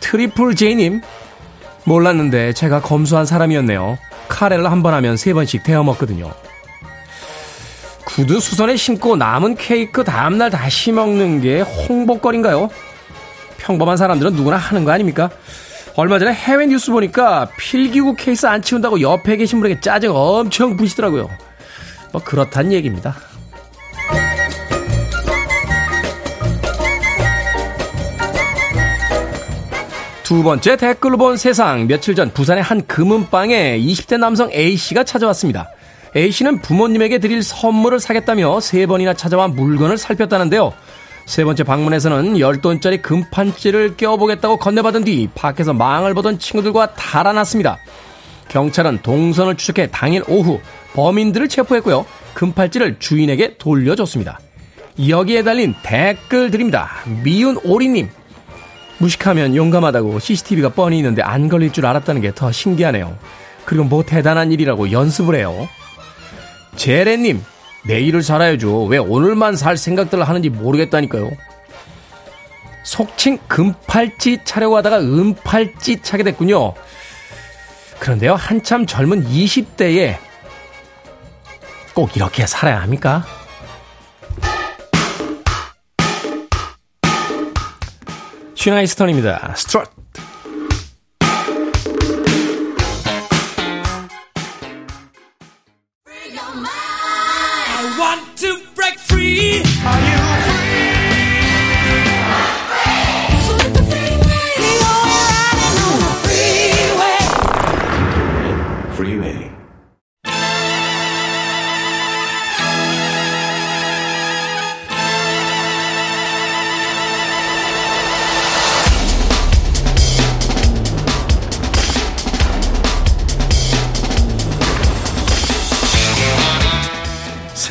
트리플 제이님, 몰랐는데 제가 검소한 사람이었네요. 카레를 한 번 하면 세 번씩 데워 먹거든요. 구두 수선에 신고 남은 케이크 다음날 다시 먹는 게 홍보거리인가요? 평범한 사람들은 누구나 하는 거 아닙니까? 얼마 전에 해외 뉴스 보니까 필기구 케이스 안 치운다고 옆에 계신 분에게 짜증 엄청 부리시더라고요. 뭐 그렇단 얘기입니다. 두 번째 댓글로 본 세상. 며칠 전 부산의 한 금은방에 20대 남성 A씨가 찾아왔습니다. A씨는 부모님에게 드릴 선물을 사겠다며 세 번이나 찾아와 물건을 살폈다는데요. 세 번째 방문에서는 10돈짜리 금판지를 껴보겠다고 건네받은 뒤 밖에서 망을 보던 친구들과 달아났습니다. 경찰은 동선을 추적해 당일 오후 범인들을 체포했고요. 금팔찌를 주인에게 돌려줬습니다. 여기에 달린 댓글들입니다. 미운 오리님, 무식하면 용감하다고 CCTV가 뻔히 있는데 안 걸릴 줄 알았다는 게 더 신기하네요. 그리고 뭐 대단한 일이라고 연습을 해요. 제레님, 내일을 살아야죠. 왜 오늘만 살 생각들을 하는지 모르겠다니까요. 속칭 금팔찌 차려고 하다가 은팔찌 차게 됐군요. 그런데요, 한참 젊은 20대에 꼭 이렇게 살아야 합니까? 슈나이스턴입니다. 스트롯.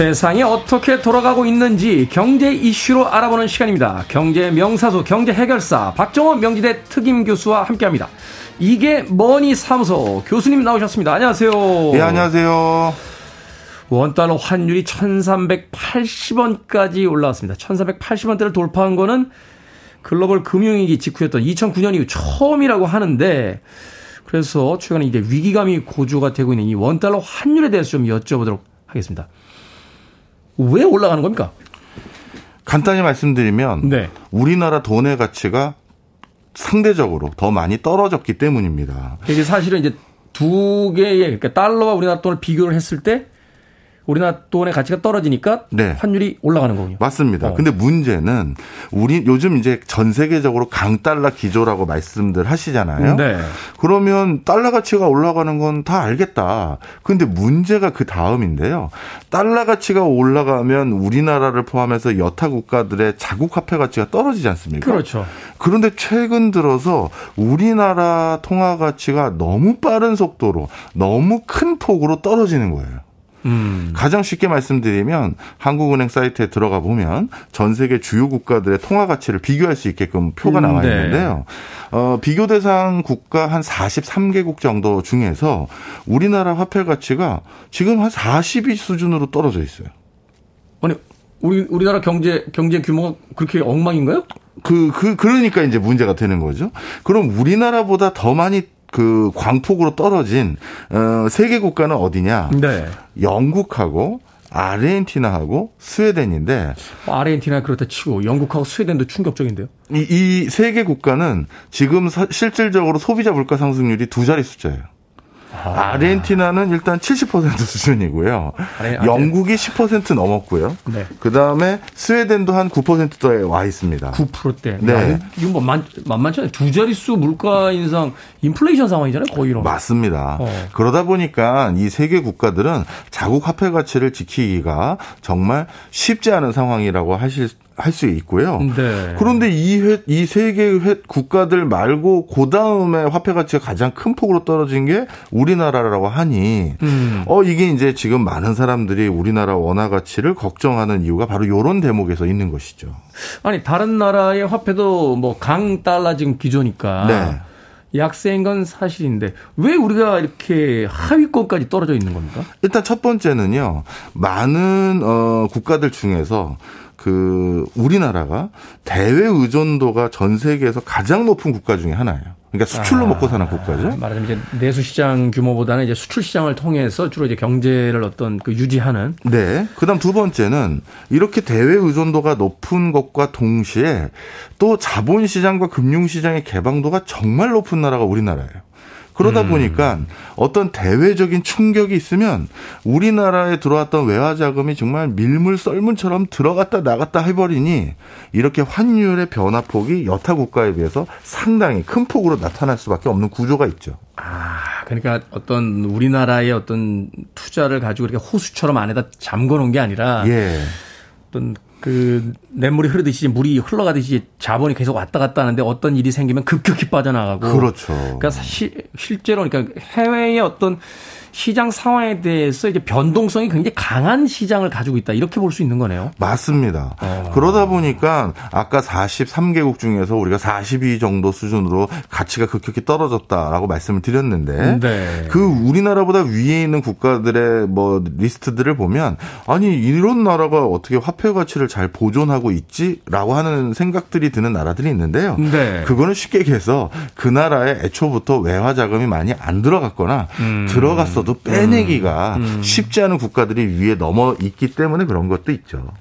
세상이 어떻게 돌아가고 있는지 경제 이슈로 알아보는 시간입니다. 경제 명사수 경제 해결사 박정원 명지대 특임 교수와 함께합니다. 이게 뭐니 사무소 교수님 나오셨습니다. 안녕하세요. 예, 안녕하세요. 원달러 환율이 1380원까지 올라왔습니다. 1380원대를 돌파한 거는 글로벌 금융위기 직후였던 2009년 이후 처음이라고 하는데 그래서 최근에 이제 위기감이 고조가 되고 있는 이 원달러 환율에 대해서 좀 여쭤보도록 하겠습니다. 왜 올라가는 겁니까? 간단히 말씀드리면 네. 우리나라 돈의 가치가 상대적으로 더 많이 떨어졌기 때문입니다. 이게 사실은 이제 두 개의 그러니까 달러와 우리나라 돈을 비교를 했을 때 우리나라 돈의 가치가 떨어지니까 네. 환율이 올라가는 거군요. 맞습니다. 어. 근데 문제는 우리 요즘 이제 전 세계적으로 강달러 기조라고 말씀들 하시잖아요. 네. 그러면 달러 가치가 올라가는 건 다 알겠다. 근데 문제가 그 다음인데요. 달러 가치가 올라가면 우리나라를 포함해서 여타 국가들의 자국 화폐 가치가 떨어지지 않습니까? 그렇죠. 그런데 최근 들어서 우리나라 통화 가치가 너무 빠른 속도로 너무 큰 폭으로 떨어지는 거예요. 음. 가장 쉽게 말씀드리면 한국은행 사이트에 들어가 보면 전 세계 주요 국가들의 통화 가치를 비교할 수 있게끔 표가 음, 나와 네. 있는데요. 어, 비교 대상 국가 한 43개국 정도 중에서 우리나라 화폐 가치가 지금 한 40위 수준으로 떨어져 있어요. 아니 우리 우리나라 경제 경제 규모가 그렇게 엉망인가요? 그, 그, 그러니까 이제 문제가 되는 거죠. 그럼 우리나라보다 더 많이 그 광폭으로 떨어진, 어, 세계 국가는 어디냐? 네. 영국하고 아르헨티나하고 스웨덴인데 뭐 아르헨티나 그렇다 치고 영국하고 스웨덴도 충격적인데요. 이세 개 국가는 지금 사- 실질적으로 소비자 물가 상승률이 두 자리 숫자예요. 아. 르헨티나는 일단 70% 수준이고요. 아르- 아르- 영국이 10% 넘었고요. 네. 그 다음에 스웨덴도 한 9%대에 와 있습니다. 9%대. 네. 야, 이거 뭐 만, 만만치 않아요. 두 자릿수 물가 인상, 인플레이션 상황이잖아요. 거의 이런. 맞습니다. 어. 그러다 보니까 이 세계 국가들은 자국 화폐 가치를 지키기가 정말 쉽지 않은 상황이라고 하실 할 수 있고요. 네. 그런데 이세개 국가들 말고 그 다음에 화폐 가치가 가장 큰 폭으로 떨어진 게 우리나라라고 하니 음. 어 이게 이제 지금 많은 사람들이 우리나라 원화 가치를 걱정하는 이유가 바로 이런 대목에서 있는 것이죠. 아니, 다른 나라의 화폐도 뭐 강 달러 지금 기조니까. 네. 약세인 건 사실인데 왜 우리가 이렇게 하위권까지 떨어져 있는 겁니까? 일단 첫 번째는요. 많은 어 국가들 중에서 그 우리나라가 대외 의존도가 전 세계에서 가장 높은 국가 중에 하나예요. 그러니까 수출로 아, 먹고 사는 국가죠. 말하자면 이제 내수 시장 규모보다는 이제 수출 시장을 통해서 주로 이제 경제를 어떤 그 유지하는 네. 그다음 두 번째는 이렇게 대외 의존도가 높은 것과 동시에 또 자본 시장과 금융 시장의 개방도가 정말 높은 나라가 우리나라예요. 그러다 보니까 어떤 대외적인 충격이 있으면 우리나라에 들어왔던 외화 자금이 정말 밀물 썰물처럼 들어갔다 나갔다 해버리니 이렇게 환율의 변화폭이 여타 국가에 비해서 상당히 큰 폭으로 나타날 수밖에 없는 구조가 있죠. 아, 그러니까 어떤 우리나라의 어떤 투자를 가지고 이렇게 호수처럼 안에다 잠궈 놓은 게 아니라 예. 어떤 그 냇물이 흐르듯이 물이 흘러가듯이 자본이 계속 왔다 갔다 하는데 어떤 일이 생기면 급격히 빠져나가고 그렇죠. 그러니까 시, 실제로 그러니까 해외의 어떤 시장 상황에 대해서 이제 변동성이 굉장히 강한 시장을 가지고 있다 이렇게 볼 수 있는 거네요. 맞습니다. 어. 그러다 보니까 아까 43개국 중에서 우리가 42 정도 수준으로 가치가 급격히 떨어졌다라고 말씀을 드렸는데 네. 그 우리나라보다 위에 있는 국가들의 뭐 리스트들을 보면 아니 이런 나라가 어떻게 화폐 가치를 잘 보존하고 있지라고 하는 생각들이 드는 나라들이 있는데요. 네. 그거는 쉽게 얘기해서 그 나라에 애초부터 외화 자금이 많이 안 들어갔거나 음. 들어갔어 도 빼내기가 쉽지 않은 국가들이 위에 넘어 있기 때문에 그런 것도 있죠.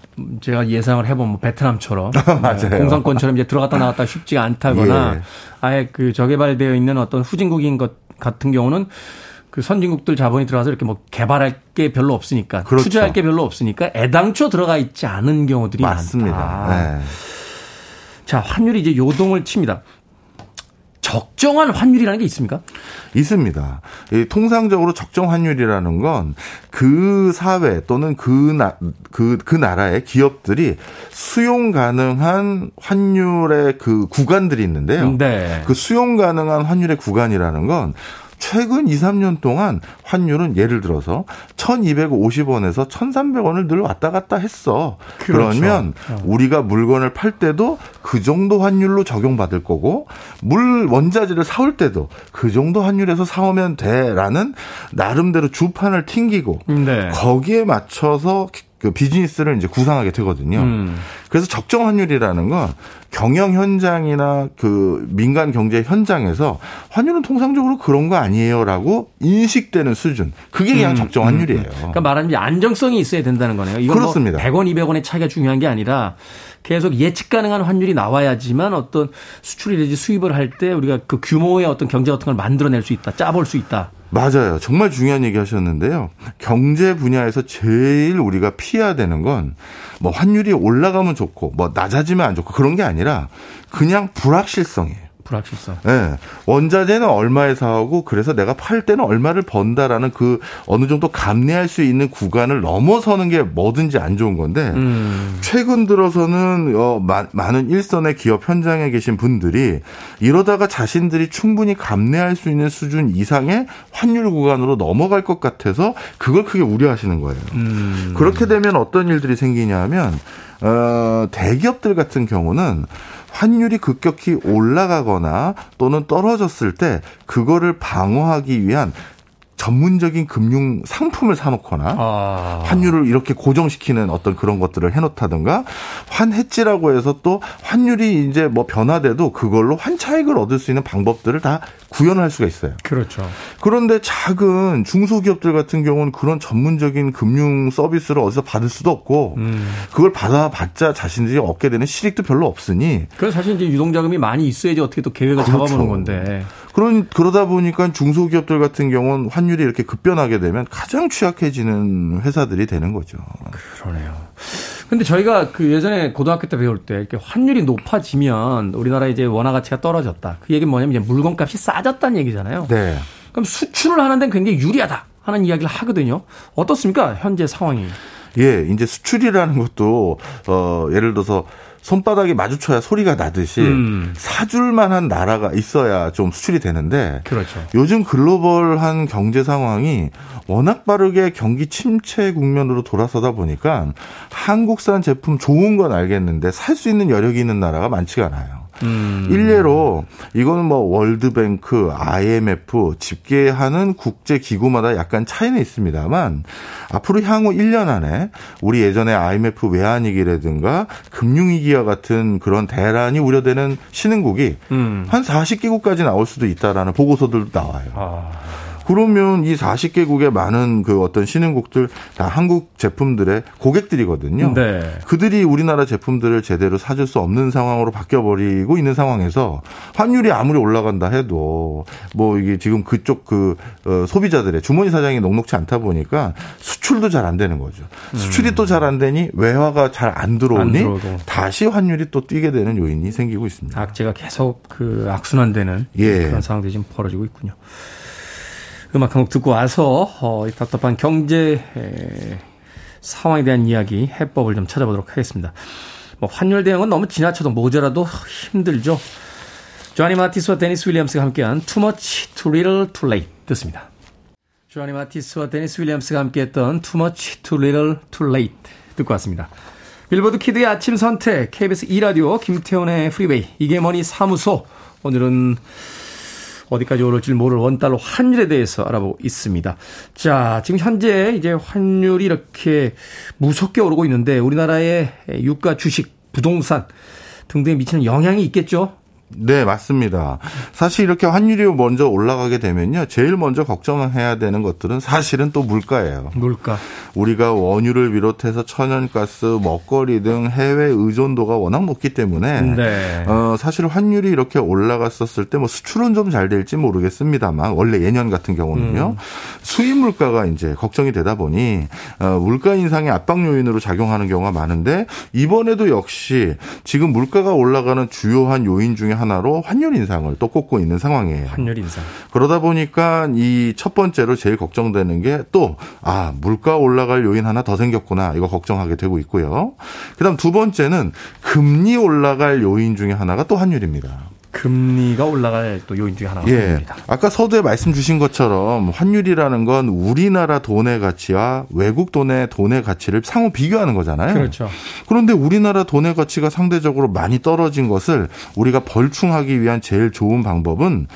제가 예상을 해보면 뭐 베트남처럼 맞아요. 네, 공산권처럼 이제 들어갔다 나갔다 쉽지가 않다거나 예. 아예 그 저개발되어 있는 어떤 후진국인 것 같은 경우는 그 선진국들 자본이 들어가서 이렇게 뭐 개발할 게 별로 없으니까 그렇죠. 투자할 게 별로 없으니까 애당초 들어가 있지 않은 경우들이 맞습니다. 많다. 네. 자 환율이 이제 요동을 칩니다. 적정한 환율이라는 게 있습니까? 있습니다. 이 통상적으로 적정 환율이라는 건 그 사회 또는 그, 나, 그, 그 나라의 기업들이 수용 가능한 환율의 그 구간들이 있는데요. 네. 그 수용 가능한 환율의 구간이라는 건 최근 2, 3년 동안 환율은 예를 들어서 1250원에서 1300원을 늘 왔다 갔다 했어. 그 그렇죠. 러면 우리가 물건을 팔 때도 그 정도 환율로 적용받을 거고 물 원자재를 사올 때도 그 정도 환율에서 사오면 돼라는 나름대로 주판을 튕기고 네. 거기에 맞춰서 그 비즈니스를 이제 구상하게 되거든요. 음. 그래서 적정 환율이라는 건 경영 현장이나 그 민간 경제 현장에서 환율은 통상적으로 그런 거 아니에요라고 인식되는 수준. 그게 그냥 적정 환율이에요. 그러니까 말하자면 안정성이 있어야 된다는 거네요. 이건 그렇습니다. 뭐 100원, 200원의 차이가 중요한 게 아니라 계속 예측 가능한 환율이 나와야지만 어떤 수출이든지 수입을 할 때 우리가 그 규모의 어떤 경제 같은 걸 만들어낼 수 있다. 짜볼 수 있다. 맞아요. 정말 중요한 얘기 하셨는데요. 경제 분야에서 제일 우리가 피해야 되는 건 뭐 환율이 올라가면 좋고 뭐 낮아지면 안 좋고 그런 게 아니라 그냥 불확실성이에요. 불확실성. 네. 원자재는 얼마에 사오고 그래서 내가 팔 때는 얼마를 번다라는 그 어느 정도 감내할 수 있는 구간을 넘어서는 게 뭐든지 안 좋은 건데 음. 최근 들어서는 어, 마, 많은 일선의 기업 현장에 계신 분들이 이러다가 자신들이 충분히 감내할 수 있는 수준 이상의 환율 구간으로 넘어갈 것 같아서 그걸 크게 우려하시는 거예요. 음. 그렇게 되면 어떤 일들이 생기냐면 어, 대기업들 같은 경우는 환율이 급격히 올라가거나 또는 떨어졌을 때 그거를 방어하기 위한 전문적인 금융 상품을 사놓거나 아. 환율을 이렇게 고정시키는 어떤 그런 것들을 해놓다든가 환해지라고 해서 또 환율이 이제 뭐 변화돼도 그걸로 환차익을 얻을 수 있는 방법들을 다 구현할 수가 있어요. 그렇죠. 그런데 작은 중소기업들 같은 경우는 그런 전문적인 금융 서비스를 어디서 받을 수도 없고 음. 그걸 받아봤자 자신들이 얻게 되는 실익도 별로 없으니. 그래서 사실 이제 유동자금이 많이 있어야지 어떻게 또 계획을 그렇죠. 잡아보는 건데. 그런 그러다 보니까 중소기업들 같은 경우는 환율이 이렇게 급변하게 되면 가장 취약해지는 회사들이 되는 거죠. 그러네요. 근데 저희가 그 예전에 고등학교 때 배울 때 이렇게 환율이 높아지면 우리나라 이제 원화 가치가 떨어졌다. 그 얘기는 뭐냐면 이제 물건값이 싸졌다는 얘기잖아요. 네. 그럼 수출을 하는 데는 굉장히 유리하다 하는 이야기를 하거든요. 어떻습니까? 현재 상황이. 예, 이제 수출이라는 것도 어 예를 들어서 손바닥이 마주쳐야 소리가 나듯이 음. 사줄만한 나라가 있어야 좀 수출이 되는데 그렇죠. 요즘 글로벌한 경제 상황이 워낙 빠르게 경기 침체 국면으로 돌아서다 보니까 한국산 제품 좋은 건 알겠는데 살 수 있는 여력이 있는 나라가 많지가 않아요. 음. 일례로 이거는 뭐 월드뱅크, IMF 집계하는 국제 기구마다 약간 차이는 있습니다만 앞으로 향후 1년 안에 우리 예전에 IMF 외환위기라든가 금융위기와 같은 그런 대란이 우려되는 신흥국이 음. 한 40개국까지 나올 수도 있다라는 보고서들도 나와요. 아. 그러면 이 40개국의 많은 그 어떤 신흥국들 다 한국 제품들의 고객들이거든요. 네. 그들이 우리나라 제품들을 제대로 사줄 수 없는 상황으로 바뀌어 버리고 있는 상황에서 환율이 아무리 올라간다 해도 뭐 이게 지금 그쪽 그 어, 소비자들의 주머니 사장이 녹록치 않다 보니까 수출도 잘 안 되는 거죠. 수출이 음. 또잘 안 되니 외화가 잘 안 들어오니 안 다시 환율이 또 뛰게 되는 요인이 생기고 있습니다. 악재가 계속 그 악순환되는 예. 그런 상황들이 지금 벌어지고 있군요. 음악 한 곡 듣고 와서 어, 이 답답한 경제 에, 상황에 대한 이야기 해법을 좀 찾아보도록 하겠습니다. 뭐 환율 대응은 너무 지나쳐도 모자라도 힘들죠. 조니 마티스와 데니스 윌리엄스가 함께한 Too Much Too Little Too Late 듣습니다. 조니 마티스와 데니스 윌리엄스가 함께했던 Too Much Too Little Too Late 듣고 왔습니다. 빌보드 kid의 아침 선택 KBS 2라디오 김태훈의 프리웨이 이게 뭐니 사무소 오늘은 어디까지 오를지 모를 원달러 환율에 대해서 알아보고 있습니다. 자, 지금 현재 이제 환율이 이렇게 무섭게 오르고 있는데 우리나라의 유가, 주식, 부동산 등등에 미치는 영향이 있겠죠? 네, 맞습니다. 사실 이렇게 환율이 먼저 올라가게 되면요. 제일 먼저 걱정해야 되는 것들은 사실은 또 물가예요. 물가. 우리가 원유를 비롯해서 천연가스, 먹거리 등 해외 의존도가 워낙 높기 때문에 네. 어, 사실 환율이 이렇게 올라갔었을 때 뭐 수출은 좀 잘 될지 모르겠습니다만 원래 예년 같은 경우는요. 음. 수입 물가가 이제 걱정이 되다 보니 어, 물가 인상의 압박 요인으로 작용하는 경우가 많은데 이번에도 역시 지금 물가가 올라가는 주요한 요인 중에 하나로 환율 인상을 또 꼽고 있는 상황이에요. 환율 인상. 그러다 보니까 이 첫 번째로 제일 걱정되는 게 또 아, 물가 올라갈 요인 하나 더 생겼구나. 이거 걱정하게 되고 있고요. 그다음 두 번째는 금리 올라갈 요인 중에 하나가 또 환율입니다. 금리가 올라갈 또 요인 중에 하나가 예. 아까 서두에 말씀 주신 것처럼 환율이라는 건 우리나라 돈의 가치와 외국 돈의 돈의 가치를 상호 비교하는 거잖아요. 그렇죠. 그런데 우리나라 돈의 가치가 상대적으로 많이 떨어진 것을 우리가 벌충하기 위한 제일 좋은 방법은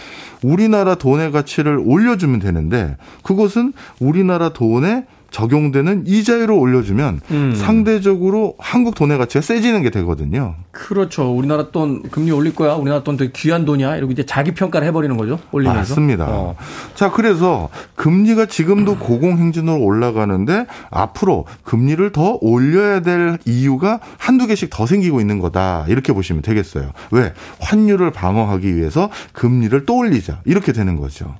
우리나라 돈의 가치를 올려주면 되는데 그것은 우리나라 돈의 적용되는 이자율을 올려주면 음. 상대적으로 한국 돈의 가치가 세지는 게 되거든요. 그렇죠. 우리나라 돈 금리 올릴 거야. 우리나라 돈 되게 귀한 돈이야. 이러고 이제 자기 평가를 해버리는 거죠. 올리면서. 맞습니다. 어. 자, 그래서 금리가 지금도 고공행진으로 올라가는데 앞으로 금리를 더 올려야 될 이유가 한두 개씩 더 생기고 있는 거다. 이렇게 보시면 되겠어요. 왜? 환율을 방어하기 위해서 금리를 또 올리자. 이렇게 되는 거죠.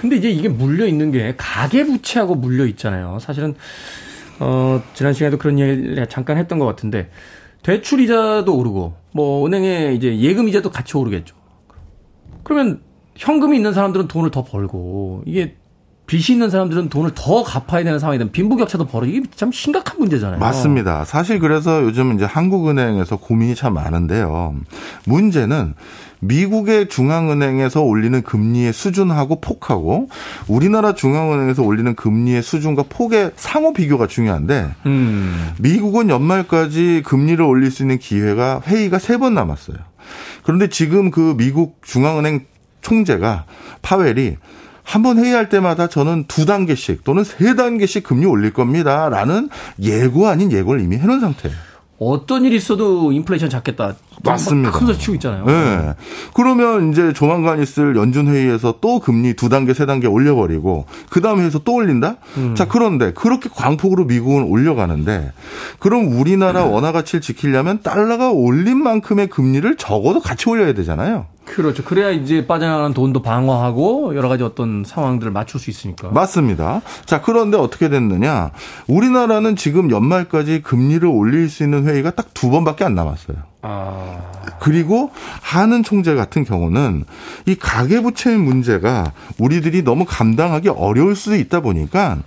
근데 이제 이게 물려 있는 게 가계 부채하고 물려 있잖아요. 사실 은 어 지난 시간에도 그런 얘기를 잠깐 했던 것 같은데 대출 이자도 오르고 뭐 은행에 이제 예금 이자도 같이 오르겠죠. 그러면 현금이 있는 사람들은 돈을 더 벌고 이게 빚이 있는 사람들은 돈을 더 갚아야 되는 상황이 되면 빈부격차도 벌어지고 이게 참 심각한 문제잖아요. 맞습니다. 사실 그래서 요즘 이제 한국은행에서 고민이 참 많은데요. 문제는 미국의 중앙은행에서 올리는 금리의 수준하고 폭하고 우리나라 중앙은행에서 올리는 금리의 수준과 폭의 상호 비교가 중요한데 음. 미국은 연말까지 금리를 올릴 수 있는 기회가 회의가 세 번 남았어요. 그런데 지금 그 미국 중앙은행 총재가 파웰이 한번 회의할 때마다 저는 두 단계씩 또는 세 단계씩 금리 올릴 겁니다라는 예고 아닌 예고를 이미 해놓은 상태예요. 어떤 일이 있어도 인플레이션 잡겠다. 맞습니다. 큰소 치고 있잖아요. 네. 그러면 이제 조만간 있을 연준 회의에서 또 금리 두 단계 세 단계 올려버리고 그 다음 회의에서 또 올린다. 음. 자 그런데 그렇게 광폭으로 미국은 올려가는데 그럼 우리나라 원화 가치를 지키려면 달러가 올린 만큼의 금리를 적어도 같이 올려야 되잖아요. 그렇죠. 그래야 이제 빠져나가는 돈도 방어하고 여러 가지 어떤 상황들을 맞출 수 있으니까. 맞습니다. 자, 그런데 어떻게 됐느냐. 우리나라는 지금 연말까지 금리를 올릴 수 있는 회의가 딱 두 번밖에 안 남았어요. 아. 그리고 하는 총재 같은 경우는 이 가계부채 문제가 우리들이 너무 감당하기 어려울 수도 있다 보니까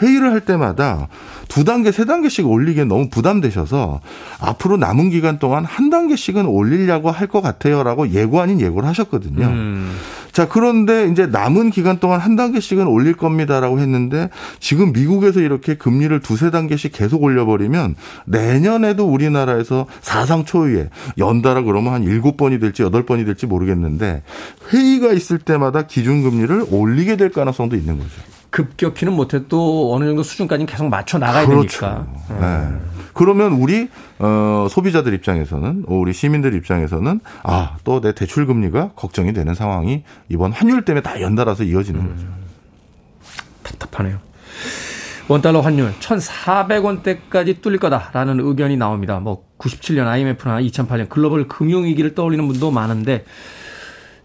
회의를 할 때마다 두 단계, 세 단계씩 올리기엔 너무 부담되셔서 앞으로 남은 기간 동안 한 단계씩은 올리려고 할 것 같아요 라고 예고 아닌 예고를 하셨거든요. 음. 자, 그런데 이제 남은 기간 동안 한 단계씩은 올릴 겁니다라고 했는데 지금 미국에서 이렇게 금리를 두세 단계씩 계속 올려버리면 내년에도 우리나라에서 사상 초유의 연달아 그러면 한 일곱 번이 될지 여덟 번이 될지 모르겠는데 회의가 있을 때마다 기준금리를 올리게 될 가능성도 있는 거죠. 급격히는 못해도 어느 정도 수준까지는 계속 맞춰 나가야 그렇죠. 되니까. 네. 그러면 우리 어 소비자들 입장에서는 우리 시민들 입장에서는 아 또 내 대출 금리가 걱정이 되는 상황이 이번 환율 때문에 다 연달아서 이어지는 거죠. 답답하네요. 원달러 환율 1,400원대까지 뚫릴 거다라는 의견이 나옵니다. 뭐 97년 IMF나 2008년 글로벌 금융위기를 떠올리는 분도 많은데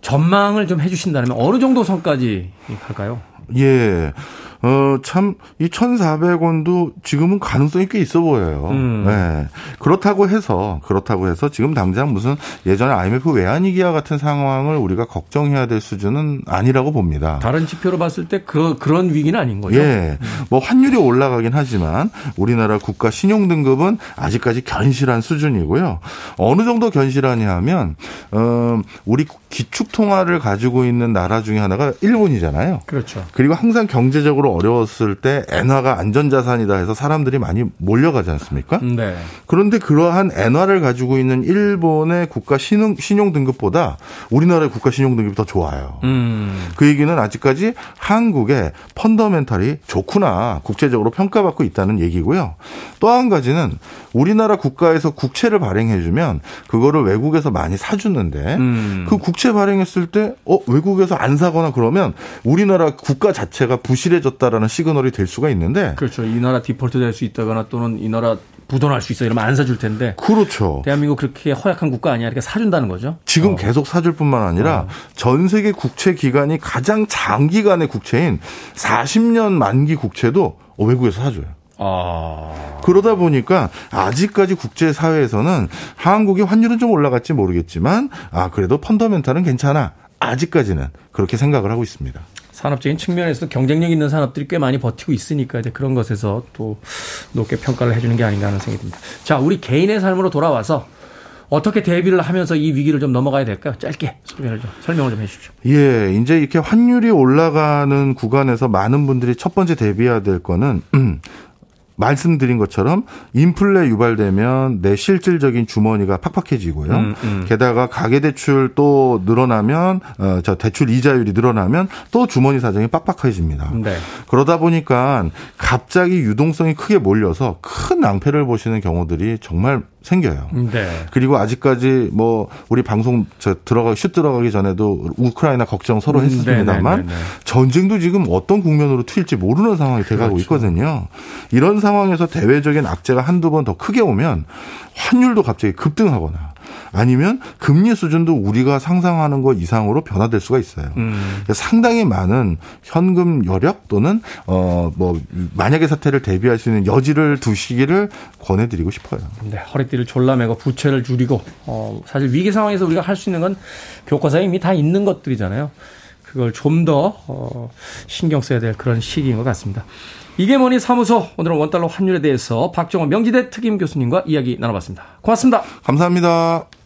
전망을 좀 해주신다면 어느 정도 선까지 갈까요? 예. 어, 참, 이 1,400원도 지금은 가능성이 꽤 있어 보여요. 음. 네. 그렇다고 해서, 그렇다고 해서 지금 당장 무슨 예전에 IMF 외환위기와 같은 상황을 우리가 걱정해야 될 수준은 아니라고 봅니다. 다른 지표로 봤을 때 그, 그런 위기는 아닌 거죠. 예. 뭐 환율이 올라가긴 하지만 우리나라 국가 신용 등급은 아직까지 견실한 수준이고요. 어느 정도 견실하냐 하면 어 우리 기축 통화를 가지고 있는 나라 중에 하나가 일본이잖아요. 그렇죠. 그리고 항상 경제적으로 어려웠을 때 엔화가 안전자산이다 해서 사람들이 많이 몰려가지 않습니까? 네. 그런데 그러한 엔화를 가지고 있는 일본의 국가 신용, 신용 등급보다 우리나라의 국가 신용 등급이 더 좋아요. 음. 그 얘기는 아직까지 한국의 펀더멘탈이 좋구나 국제적으로 평가받고 있다는 얘기고요. 또 한 가지는 우리나라 국가에서 국채를 발행해주면 그거를 외국에서 많이 사주는데 음. 그 국채 발행했을 때 어, 외국에서 안 사거나 그러면 우리나라 국가 자체가 부실해졌다라는 시그널이 될 수가 있는데 그렇죠. 이 나라 디폴트 될 수 있다거나 또는 이 나라 부도날 수 있어 이러면 안 사줄 텐데 그렇죠. 대한민국 그렇게 허약한 국가 아니야 이렇게 사준다는 거죠. 지금 어. 계속 사줄 뿐만 아니라 어. 전 세계 국채 기간이 가장 장기간의 국채인 40년 만기 국채도 외국에서 사줘요. 아. 그러다 보니까 아직까지 국제 사회에서는 한국의 환율은 좀 올라갔지 모르겠지만 아 그래도 펀더멘탈은 괜찮아. 아직까지는 그렇게 생각을 하고 있습니다. 산업적인 측면에서 경쟁력 있는 산업들이 꽤 많이 버티고 있으니까 이제 그런 것에서 또 높게 평가를 해주는 게 아닌가 하는 생각이 듭니다. 자, 우리 개인의 삶으로 돌아와서 어떻게 대비를 하면서 이 위기를 좀 넘어가야 될까요? 짧게 설명을 좀, 설명을 좀 해주십시오. 예, 이제 이렇게 환율이 올라가는 구간에서 많은 분들이 첫 번째 대비해야 될 거는 말씀드린 것처럼 인플레 유발되면 내 실질적인 주머니가 팍팍해지고요. 음, 음. 게다가 가계 대출 또 늘어나면 어, 저 대출 이자율이 늘어나면 또 주머니 사정이 빡빡해집니다. 네. 그러다 보니까 갑자기 유동성이 크게 몰려서 큰 낭패를 보시는 경우들이 정말 생겨요. 네. 그리고 아직까지 뭐 우리 방송 저 들어가기 슛 들어가기 전에도 우크라이나 걱정 서로 음, 했습니다만 네네네네. 전쟁도 지금 어떤 국면으로 튈지 모르는 상황이 돼가고 그렇죠. 있거든요. 이런 상황에서 대외적인 악재가 한두 번 더 크게 오면 환율도 갑자기 급등하거나 아니면 금리 수준도 우리가 상상하는 것 이상으로 변화될 수가 있어요. 음. 상당히 많은 현금 여력 또는 어 뭐 만약의 사태를 대비할 수 있는 여지를 두시기를 권해드리고 싶어요. 네, 허리띠를 졸라매고 부채를 줄이고 어 사실 위기 상황에서 우리가 할 수 있는 건 교과서에 이미 다 있는 것들이잖아요. 그걸 좀 더 어, 신경 써야 될 그런 시기인 것 같습니다. 이게 뭐니 사무소 오늘은 원달러 환율에 대해서 박정호 명지대 특임 교수님과 이야기 나눠봤습니다. 고맙습니다. 감사합니다.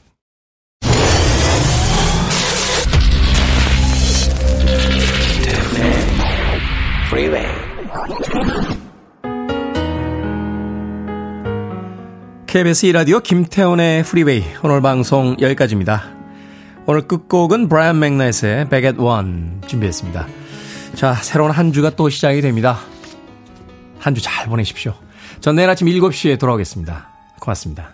KBS 이라디오 김태훈의 프리웨이 오늘 방송 여기까지입니다. 오늘 끝곡은 브라이언 맥나이트의 Back at One 준비했습니다. 자, 새로운 한 주가 또 시작이 됩니다. 한 주 잘 보내십시오. 전 내일 아침 7시에 돌아오겠습니다. 고맙습니다.